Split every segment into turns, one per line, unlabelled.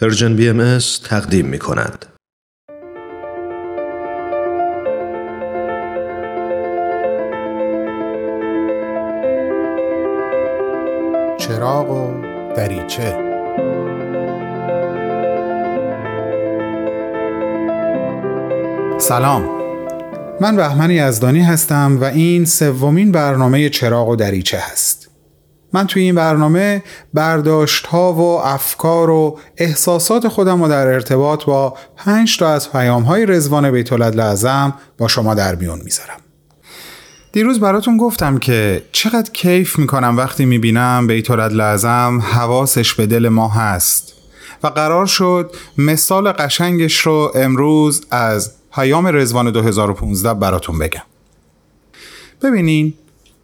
پرژن بی ام تقدیم می کند.
چراغ و دریچه. سلام. من بهمن یزدانی هستم و این سومین برنامه چراغ و دریچه هست. من توی این برنامه برداشت ها و افکار و احساسات خودم رو در ارتباط با پنج تا از پیام های رزوان بیت لعظم با شما در میون می‌ذارم. دیروز براتون گفتم که چقدر کیف می‌کنم وقتی می‌بینم بیت لعظم حواسش به دل ما هست و قرار شد مثال قشنگش رو امروز از پیام رزوان 2015 براتون بگم. ببینین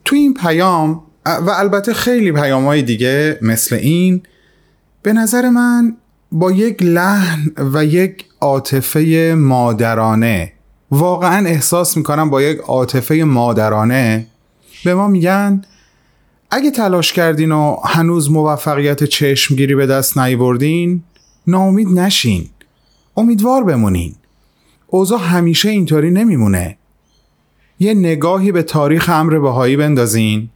تو این پیام و البته خیلی پیام های دیگه مثل این به نظر من با یک لحن و یک عاطفه مادرانه واقعا احساس می‌کنم با یک عاطفه مادرانه به ما میگن اگه تلاش کردین و هنوز موفقیت چشمگیری به دست نیاوردین ناامید نشین. امیدوار بمونین. اوضاع همیشه اینطوری نمیمونه. یه نگاهی به تاریخ امر بهایی بندازین.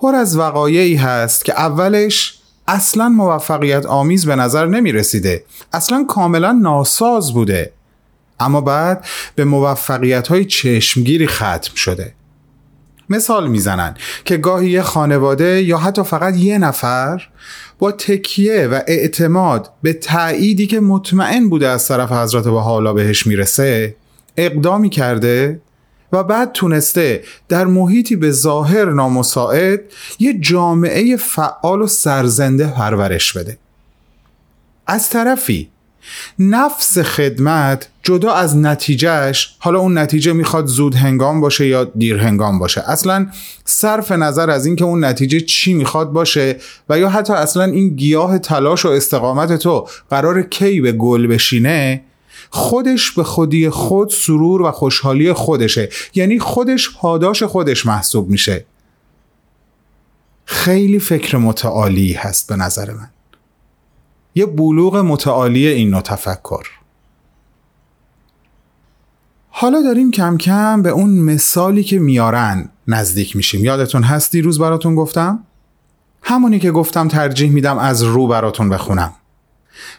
پر از وقایعی هست که اولش اصلا موفقیت آمیز به نظر نمی رسیده اصلا کاملا ناساز بوده. اما بعد به موفقیت های چشمگیری ختم شده. مثال می‌زنن که گاهی یه خانواده یا حتی فقط یه نفر با تکیه و اعتماد به تأییدی که مطمئن بوده از طرف حضرت با حالا بهش می‌رسه اقدامی کرده و بعد تونسته در محیطی به ظاهر نامساعد یه جامعه فعال و سرزنده پرورش بده. از طرفی نفس خدمت جدا از نتیجهش حالا اون نتیجه می‌خواد زود هنگام باشه یا دیر هنگام باشه. اصلا صرف نظر از اینکه اون نتیجه چی می‌خواد باشه و یا حتی اصلا این گیاه تلاش و استقامت تو قرار کی به گل بشینه خودش به خودی خود سرور و خوشحالی خودشه. یعنی خودش پاداش خودش محسوب میشه. خیلی فکر متعالی هست به نظر من. یه بلوغ متعالی این نوع تفکر. حالا داریم کم کم به اون مثالی که میارن نزدیک میشیم. یادتون هست دیروز براتون گفتم؟ همونی که گفتم ترجیح میدم از رو براتون بخونم.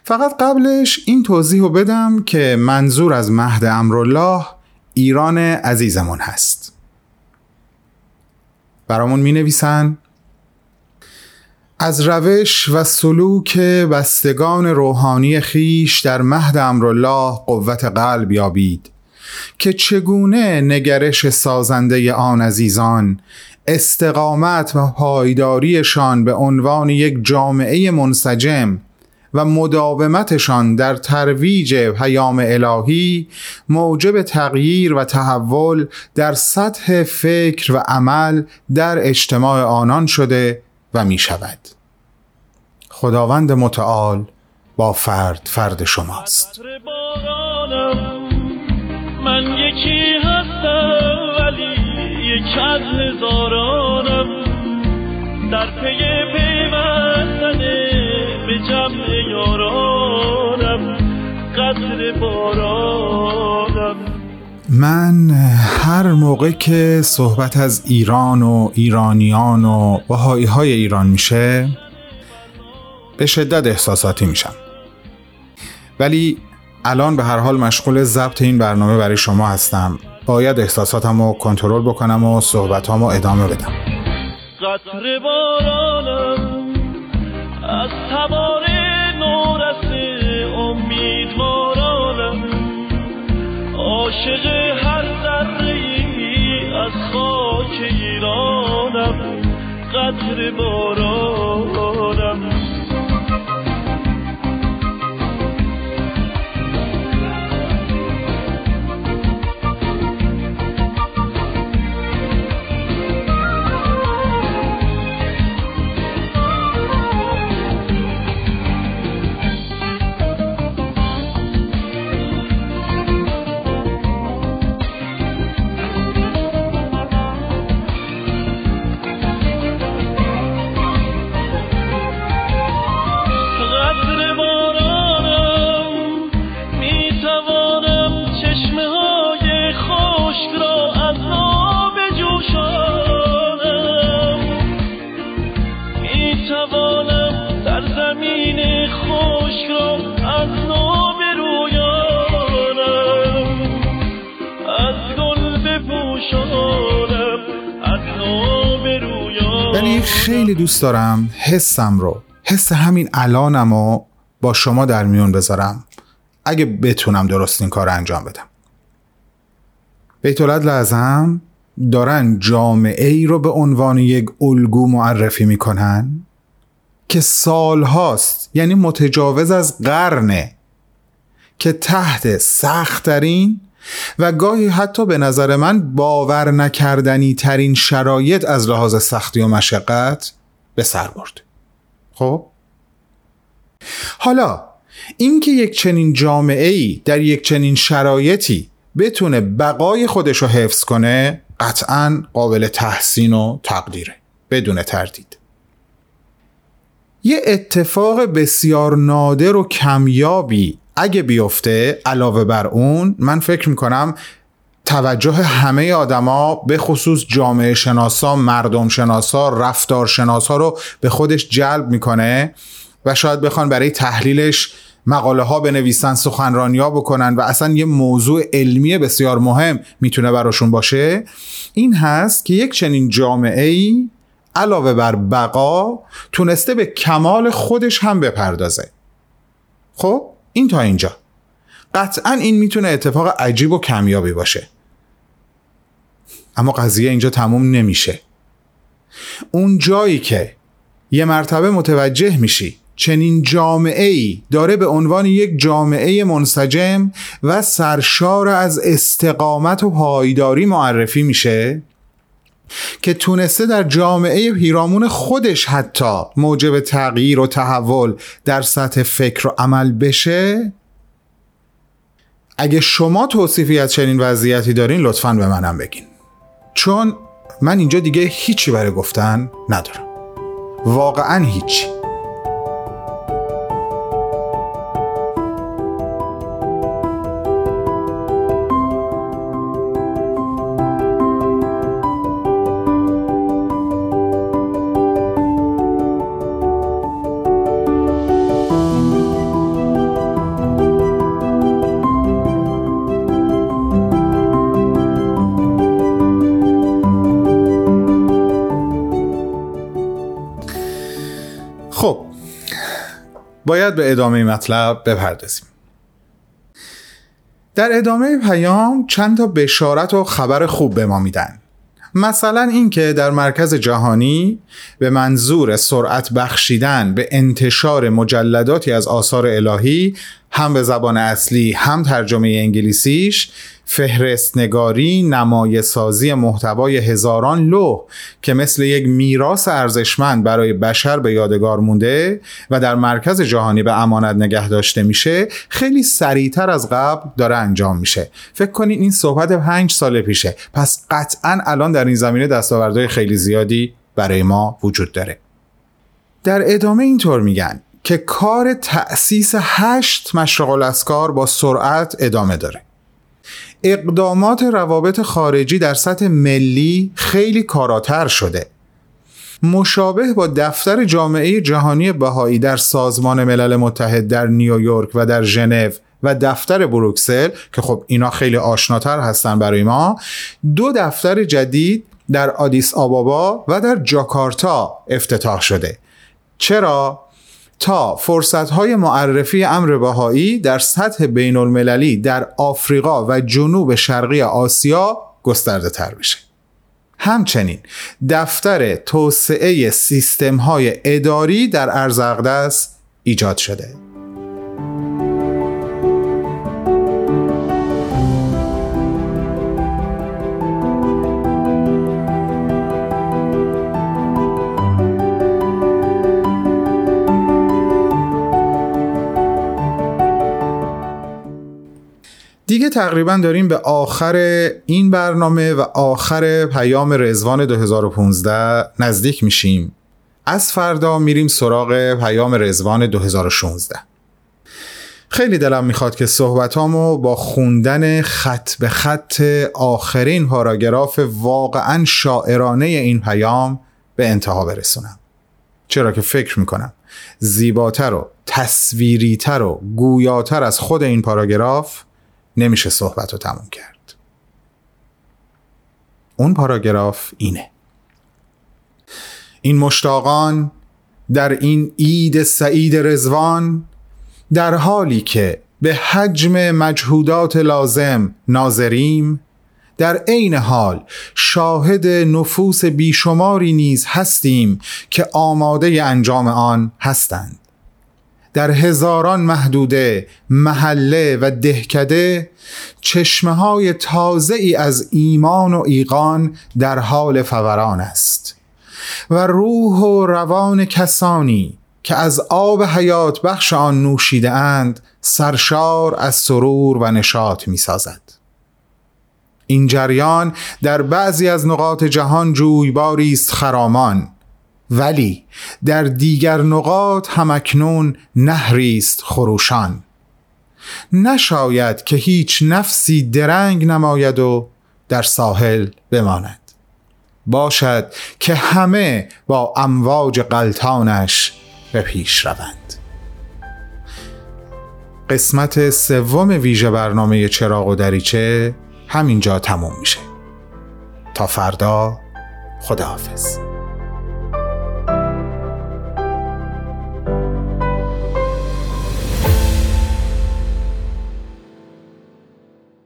فقط قبلش این توضیح رو بدم که منظور از مهد امرالله ایران عزیزمون هست. برامون می نویسن از روش و سلوک بستگان روحانی خیش در مهد امرالله قوت قلب یابید که چگونه نگرش سازنده آن عزیزان استقامت و پایداریشان به عنوان یک جامعه منسجم و مداومتشان در ترویج پیام الهی موجب تغییر و تحول در سطح فکر و عمل در اجتماع آنان شده و می شود خداوند متعال با فرد فرد شماست. من یکی هستم ولی یک از هزارانم در پی من هر موقع که صحبت از ایران و ایرانیان و بهایی های ایران میشه به شدت احساساتی میشم. ولی الان به هر حال مشغول ضبط این برنامه برای شما هستم. باید احساساتم رو کنترل بکنم و صحبتامو ادامه بدم. قطر بارانم از تبار نورس امیدوارانم. عاشق قطر توانم در زمین خشک را از نو برویانم از گل بپوشانم از نو برویانم یعنی خیلی دوست دارم حسم رو. حس همین الانم رو با شما در میون بذارم. اگه بتونم درست این کار رو انجام بدم. بیت لازم دارن جامعه ای رو به عنوان یک الگو معرفی می‌کنن؟ که سال هاست یعنی متجاوز از قرنه که تحت سختترین و گاهی حتی به نظر من باور نکردنی ترین شرایط از لحاظ سختی و مشقت به سر برد. خب؟ حالا اینکه یک چنین جامعه ای در یک چنین شرایطی بتونه بقای خودش رو حفظ کنه قطعا قابل تحسین و تقدیره بدون تردید. یه اتفاق بسیار نادر و کمیابی اگه بیفته علاوه بر اون من فکر می‌کنم توجه همه آدما به خصوص جامعه شناسا مردم شناسا رفتار شناسا رو به خودش جلب می‌کنه و شاید بخوان برای تحلیلش مقاله ها بنویسن سخنرانی ها بکنن و اصلا یه موضوع علمی بسیار مهم می‌تونه براشون باشه. این هست که یک چنین جامعه ای علاوه بر بقا تونسته به کمال خودش هم بپردازه. خب این تا اینجا. قطعا این می‌تونه اتفاق عجیب و کمیابی باشه. اما قضیه اینجا تموم نمیشه. اون جایی که یه مرتبه متوجه میشی چنین جامعه ای داره به عنوان یک جامعه منسجم و سرشار از استقامت و پایداری معرفی میشه که تونسته در جامعه پیرامون خودش حتی موجب تغییر و تحول در سطح فکر و عمل بشه؟ اگه شما توصیفی از چنین وضعیتی دارین لطفا به منم بگین. چون من اینجا دیگه هیچی برای گفتن ندارم. واقعا هیچی. باید به ادامه مطلب بپردازیم. در ادامه پیام چند تا بشارت و خبر خوب به ما میدن. مثلا اینکه در مرکز جهانی به منظور سرعت بخشیدن به انتشار مجلداتی از آثار الهی هم به زبان اصلی هم ترجمه انگلیسیش فهرست نگاری نمای سازی محتوای هزاران لوح که مثل یک میراث ارزشمند برای بشر به یادگار مونده و در مرکز جهانی به امانت نگه داشته میشه خیلی سریعتر از قبل داره انجام میشه. فکر کنید این صحبت پنج سال پیشه. پس قطعا الان در این زمینه دستاوردهای خیلی زیادی برای ما وجود داره. در ادامه اینطور میگن. که کار تأسیس هشت مشرق الاسکار با سرعت ادامه داره. اقدامات روابط خارجی در سطح ملی خیلی کاراتر شده. مشابه با دفتر جامعه جهانی بهایی در سازمان ملل متحد در نیویورک و در ژنو و دفتر بروکسل که خب اینا خیلی آشناتر هستن برای ما دو دفتر جدید در آدیس آبابا و در جاکارتا افتتاح شده. چرا؟ تا فرصتهای معرفی امر بهایی در سطح بین المللی در آفریقا و جنوب شرقی آسیا گسترده تر بشه همچنین دفتر توسعه سیستم های اداری در ارزاقدس ایجاد شده. تقریبا داریم به آخر این برنامه و آخر پیام رزوان 2015 نزدیک میشیم. از فردا میریم سراغ پیام رزوان 2016 خیلی دلم می‌خواد که صحبتامو با خوندن خط به خط آخرین پاراگراف واقعا شاعرانه این پیام به انتها برسونم. چرا که فکر می‌کنم زیباتر و تصویریتر و گویاتر از خود این پاراگراف نمیشه صحبت رو تموم کرد. اون پاراگراف اینه. این مشتاقان در این عید سعید رزوان در حالی که به حجم مجهودات لازم ناظریم در عین حال شاهد نفوس بیشماری نیز هستیم که آماده انجام آن هستند. در هزاران محدوده محله و دهکده چشمه های تازه ای از ایمان و ایقان در حال فوران است و روح و روان کسانی که از آب حیات بخش آن نوشیده اند سرشار از سرور و نشاط می سازد. این جریان در بعضی از نقاط جهان جویباری است خرامان ولی در دیگر نقاط همکنون نهری است خروشان. نشاید که هیچ نفسی درنگ نماید و در ساحل بماند. باشد که همه با امواج قلتانش به پیش روند. قسمت سوم ویژه برنامه چراغ و دریچه همینجا تموم میشه. تا فردا خداحافظ.